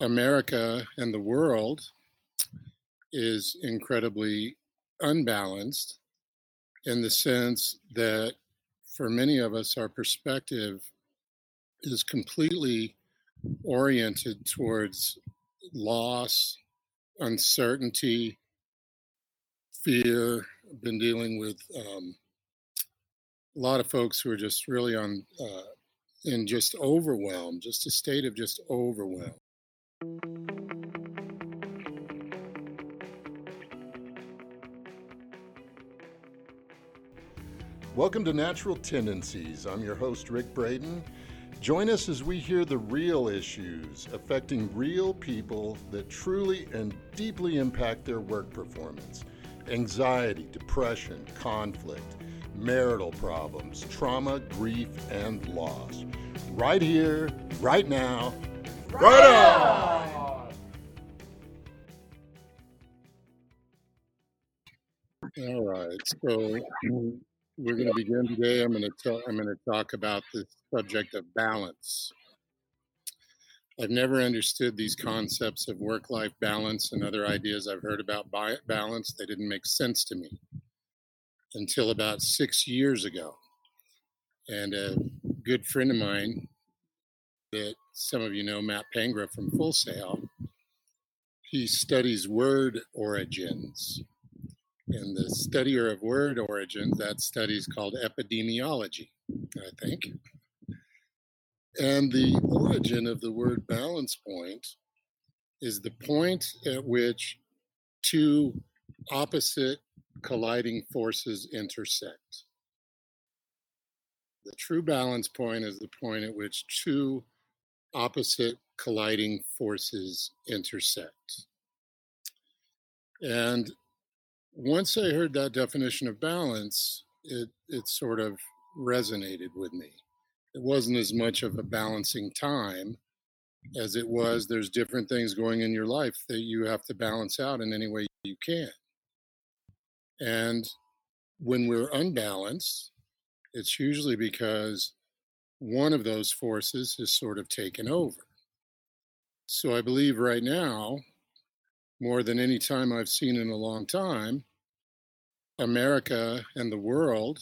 America and the world is incredibly unbalanced in the sense that for many of us, our perspective is completely oriented towards loss, uncertainty, fear. I've been dealing with um, a lot of folks who are just really on uh, in just overwhelmed, just a state of just overwhelm. Welcome to Natural Tendencies. I'm your host, Rick Braden. Join us as we hear the real issues affecting real people that truly and deeply impact their work performance anxiety, depression, conflict, marital problems, trauma, grief, and loss. Right here, right now, right on! All right, so we're going to begin today. I'm going to tell, I'm going to talk about the subject of balance. I've never understood these concepts of work-life balance and other ideas I've heard about balance. They didn't make sense to me until about six years ago. And a good friend of mine that some of you know, Matt Pangra from Full Sail, he studies word origins in the studier of word origins, that study is called epidemiology, I think. And the origin of the word balance point is the point at which two opposite colliding forces intersect. The true balance point is the point at which two opposite colliding forces intersect. And once I heard that definition of balance, it it sort of resonated with me. It wasn't as much of a balancing time as it mm-hmm. was there's different things going in your life that you have to balance out in any way you can. And when we're unbalanced, it's usually because one of those forces has sort of taken over. So I believe right now more than any time I've seen in a long time, America and the world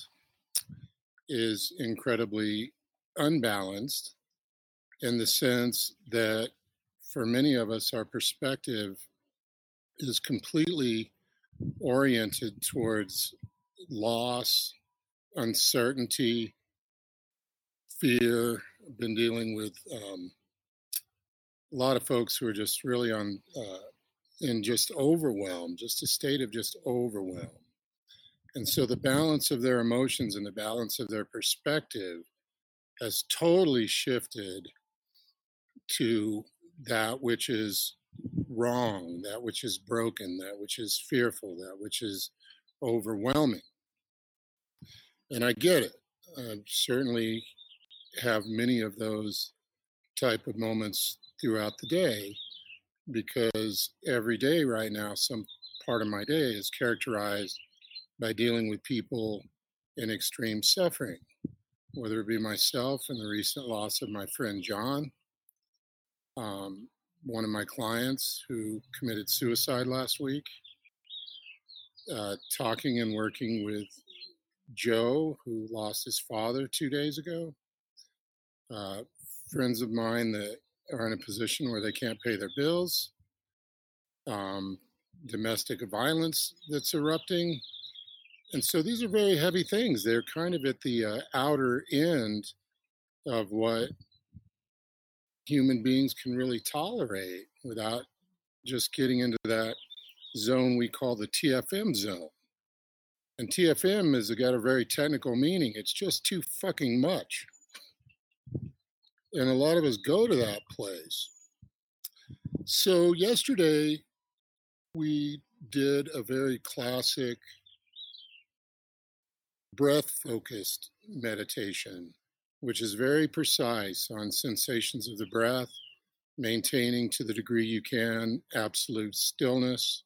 is incredibly unbalanced in the sense that for many of us, our perspective is completely oriented towards loss, uncertainty, fear. I've been dealing with um, a lot of folks who are just really on uh, in just overwhelm, just a state of just mm-hmm. overwhelm. And so the balance of their emotions and the balance of their perspective has totally shifted to that which is wrong, that which is broken, that which is fearful, that which is overwhelming. And I get it. I certainly have many of those type of moments throughout the day because every day right now, some part of my day is characterized by dealing with people in extreme suffering, whether it be myself and the recent loss of my friend John, um, one of my clients who committed suicide last week, uh, talking and working with Joe, who lost his father two days ago, uh, friends of mine that are in a position where they can't pay their bills, um, domestic violence that's erupting. And so these are very heavy things. They're kind of at the uh, outer end of what human beings can really tolerate without just getting into that zone we call the TFM zone. And TFM has got a very technical meaning. It's just too fucking much. And a lot of us go to that place. So, yesterday we did a very classic breath focused meditation, which is very precise on sensations of the breath, maintaining to the degree you can absolute stillness,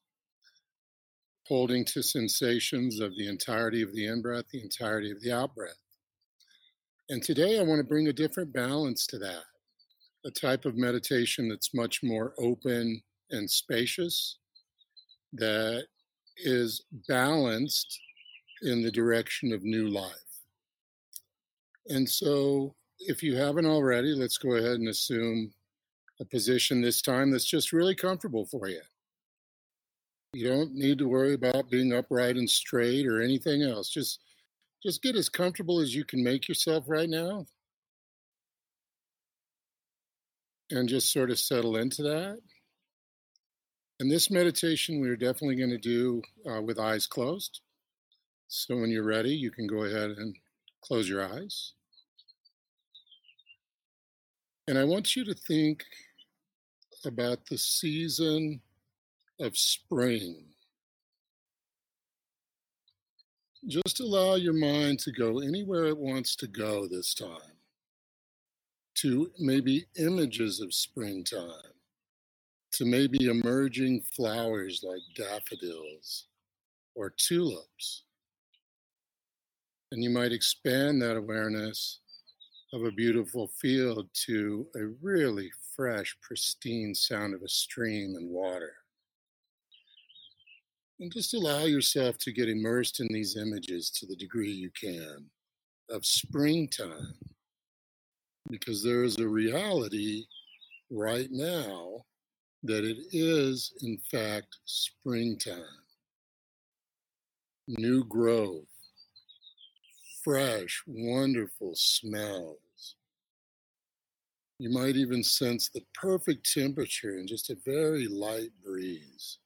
holding to sensations of the entirety of the in breath, the entirety of the out breath. And today I want to bring a different balance to that. a type of meditation that's much more open and spacious, that is balanced in the direction of new life. And so, if you haven't already, let's go ahead and assume a position this time that's just really comfortable for you. You don't need to worry about being upright and straight or anything else. Just just get as comfortable as you can make yourself right now. And just sort of settle into that. And this meditation we're definitely going to do uh, with eyes closed. So when you're ready, you can go ahead and close your eyes. And I want you to think about the season of spring. Just allow your mind to go anywhere it wants to go this time, to maybe images of springtime, to maybe emerging flowers like daffodils or tulips. And you might expand that awareness of a beautiful field to a really fresh, pristine sound of a stream and water. And just allow yourself to get immersed in these images to the degree you can of springtime. Because there is a reality right now that it is, in fact, springtime. New growth, fresh, wonderful smells. You might even sense the perfect temperature and just a very light breeze.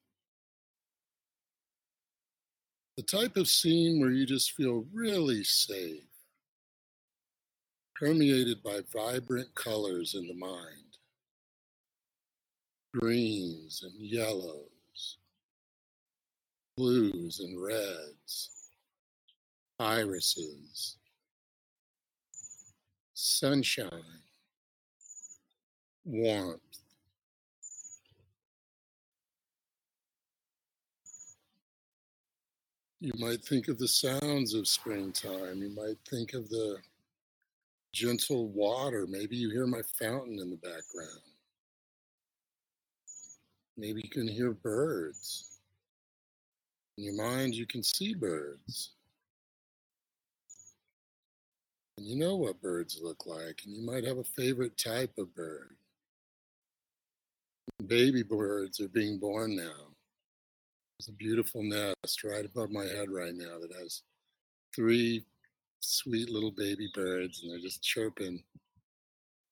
The type of scene where you just feel really safe, permeated by vibrant colors in the mind greens and yellows, blues and reds, irises, sunshine, warmth. You might think of the sounds of springtime. You might think of the gentle water. Maybe you hear my fountain in the background. Maybe you can hear birds. In your mind, you can see birds. And you know what birds look like, and you might have a favorite type of bird. Baby birds are being born now. There's a beautiful nest right above my head right now that has three sweet little baby birds, and they're just chirping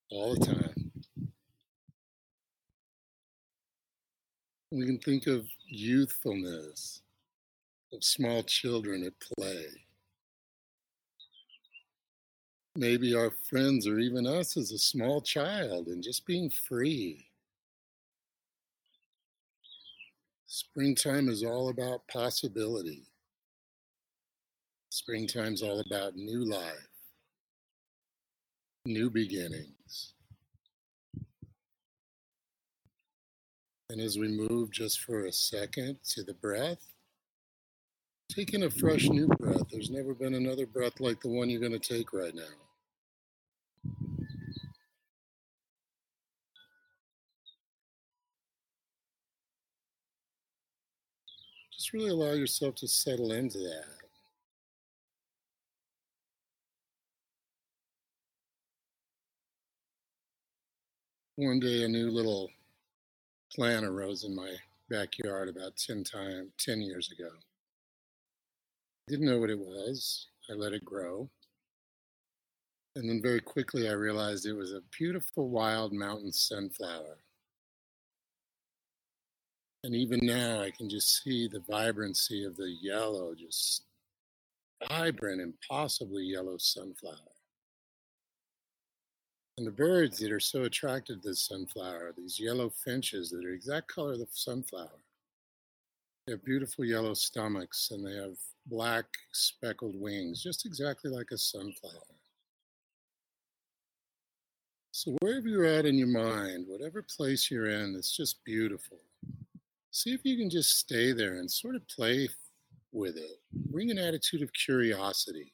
all the time. We can think of youthfulness, of small children at play. Maybe our friends or even us as a small child and just being free. Springtime is all about possibility. Springtime's all about new life, new beginnings. And as we move just for a second to the breath, taking a fresh new breath. There's never been another breath like the one you're going to take right now. Just really allow yourself to settle into that. One day, a new little plant arose in my backyard about 10 time 10 years ago. Didn't know what it was. I let it grow. And then very quickly I realized it was a beautiful wild mountain sunflower. And even now, I can just see the vibrancy of the yellow, just vibrant, impossibly yellow sunflower. And the birds that are so attracted to the sunflower, these yellow finches that are exact color of the sunflower. They have beautiful yellow stomachs and they have black speckled wings, just exactly like a sunflower. So, wherever you're at in your mind, whatever place you're in, it's just beautiful see if you can just stay there and sort of play with it. Bring an attitude of curiosity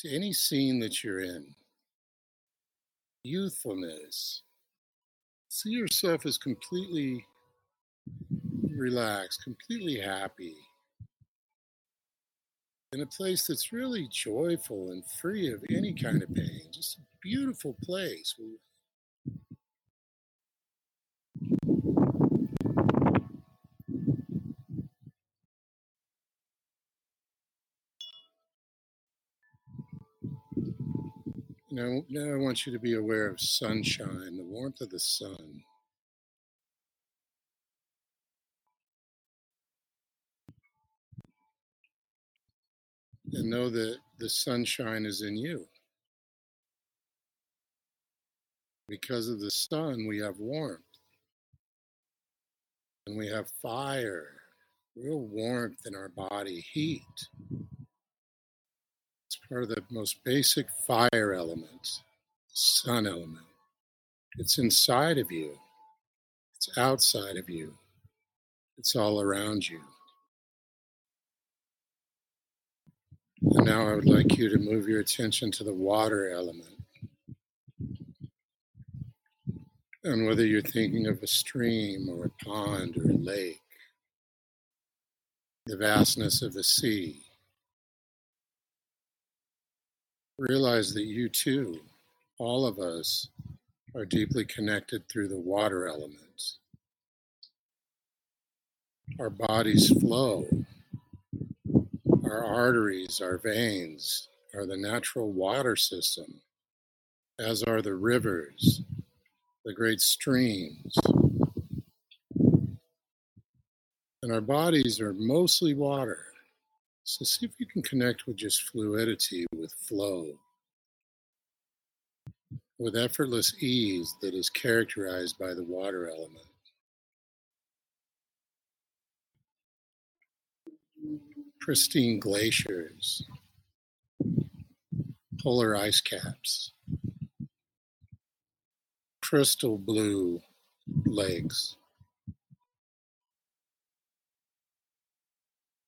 to any scene that you're in. Youthfulness, see yourself as completely relaxed, completely happy, in a place that's really joyful and free of any kind of pain. Just a beautiful place. Now, now I want you to be aware of sunshine, the warmth of the sun. And know that the sunshine is in you. Because of the sun, we have warmth. And we have fire, real warmth in our body, heat of the most basic fire element, sun element. It's inside of you, it's outside of you, it's all around you. And now I would like you to move your attention to the water element. And whether you're thinking of a stream or a pond or a lake, the vastness of the sea, realize that you too, all of us, are deeply connected through the water elements. Our bodies flow. Our arteries, our veins are the natural water system, as are the rivers, the great streams. And our bodies are mostly water. So see if you can connect with just fluidity, with flow, with effortless ease that is characterized by the water element. Pristine glaciers, polar ice caps, crystal blue lakes.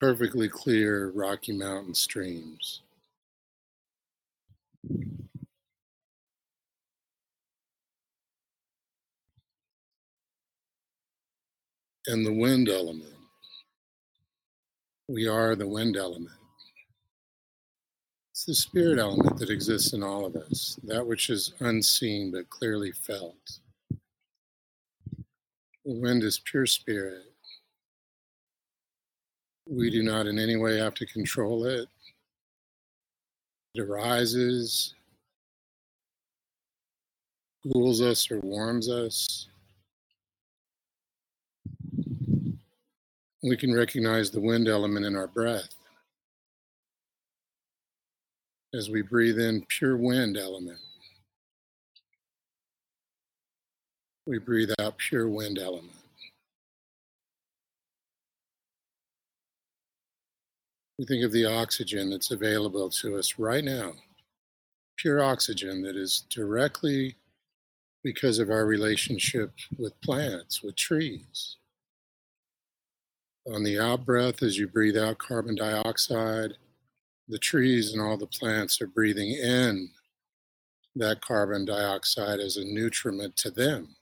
Perfectly clear Rocky Mountain streams. And the wind element. We are the wind element. It's the spirit element that exists in all of us, that which is unseen but clearly felt. The wind is pure spirit. We do not in any way have to control it. It arises, cools us or warms us. We can recognize the wind element in our breath. As we breathe in pure wind element, we breathe out pure wind element. We think of the oxygen that's available to us right now, pure oxygen that is directly because of our relationship with plants, with trees. On the out breath, as you breathe out carbon dioxide, the trees and all the plants are breathing in that carbon dioxide as a nutriment to them.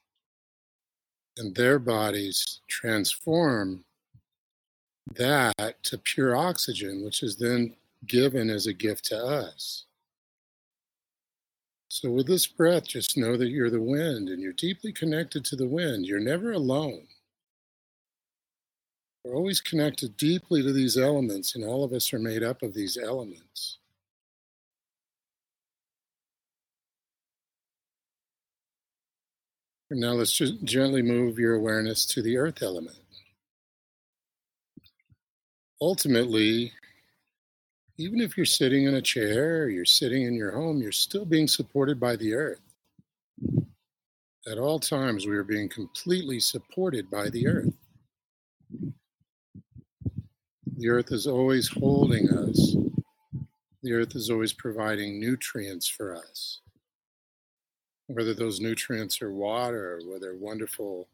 And their bodies transform that to pure oxygen, which is then given as a gift to us. So, with this breath, just know that you're the wind and you're deeply connected to the wind. You're never alone. We're always connected deeply to these elements, and all of us are made up of these elements. And now let's just gently move your awareness to the earth element ultimately, even if you're sitting in a chair you're sitting in your home, you're still being supported by the earth. At all times, we are being completely supported by the earth. The earth is always holding us. The earth is always providing nutrients for us. Whether those nutrients are water, whether wonderful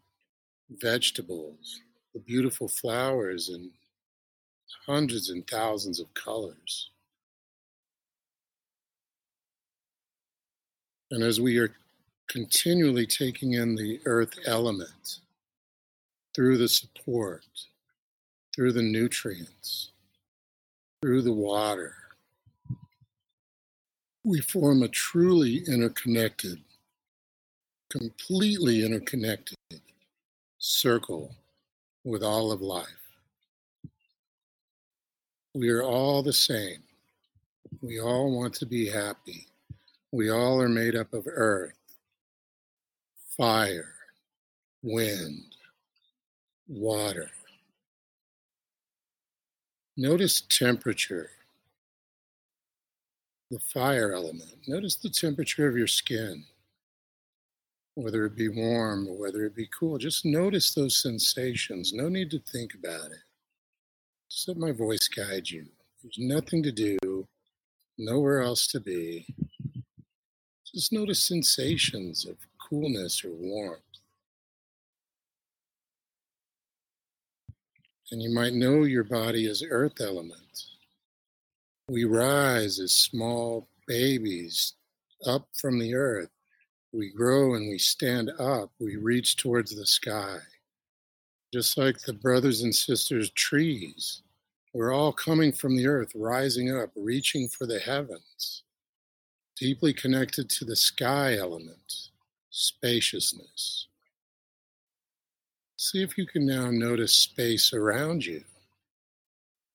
vegetables, the beautiful flowers and hundreds and thousands of colors. And as we are continually taking in the earth element through the support, through the nutrients, through the water. We form a truly interconnected, completely interconnected circle with all of life. We are all the same. We all want to be happy. We all are made up of earth, fire, wind, water. Notice temperature, the fire element. Notice the temperature of your skin, whether it be warm or whether it be cool. Just notice those sensations. No need to think about it. Just let my voice guide you. There's nothing to do, nowhere else to be. Just notice sensations of coolness or warmth. And you might know your body as earth element. We rise as small babies up from the earth. We grow and we stand up. We reach towards the sky. Just like the brothers and sisters trees, we're all coming from the earth, rising up, reaching for the heavens, deeply connected to the sky element, spaciousness. See if you can now notice space around you.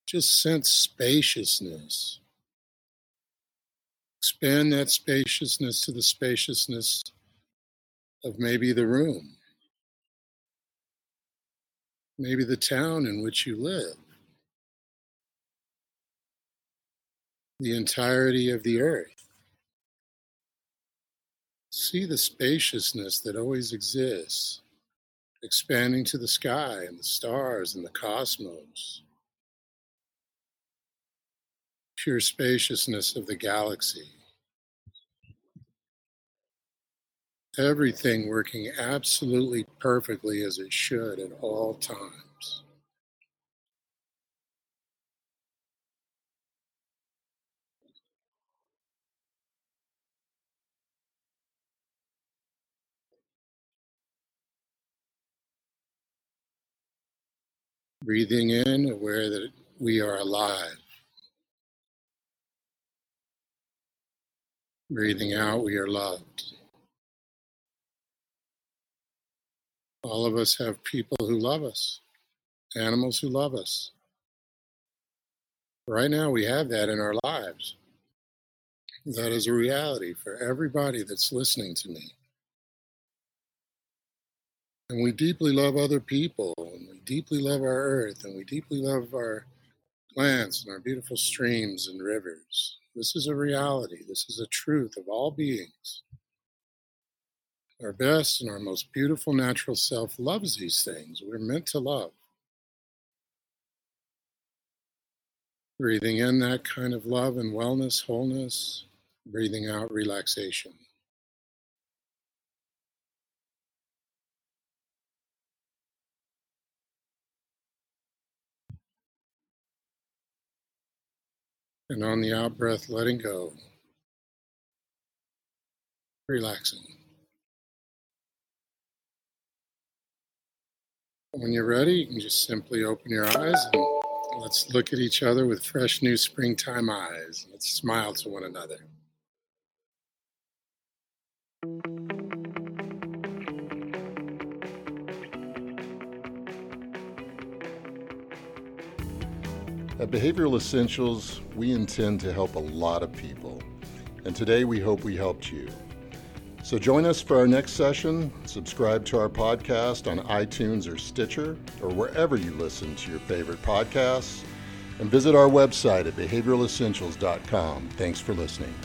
Just sense spaciousness. Expand that spaciousness to the spaciousness of maybe the room, maybe the town in which you live, the entirety of the earth. See the spaciousness that always exists, expanding to the sky and the stars and the cosmos. Pure spaciousness of the galaxy. Everything working absolutely perfectly as it should at all times. Breathing in, aware that we are alive. Breathing out, we are loved. All of us have people who love us, animals who love us. Right now, we have that in our lives. That is a reality for everybody that's listening to me. And we deeply love other people, and we deeply love our earth, and we deeply love our plants and our beautiful streams and rivers. This is a reality. This is a truth of all beings. Our best and our most beautiful natural self loves these things. We're meant to love. Breathing in that kind of love and wellness, wholeness, breathing out relaxation. And on the out breath, letting go, relaxing. When you're ready, you can just simply open your eyes and let's look at each other with fresh new springtime eyes. Let's smile to one another. At Behavioral Essentials, we intend to help a lot of people. And today we hope we helped you. So join us for our next session. Subscribe to our podcast on iTunes or Stitcher or wherever you listen to your favorite podcasts. And visit our website at behavioralessentials.com. Thanks for listening.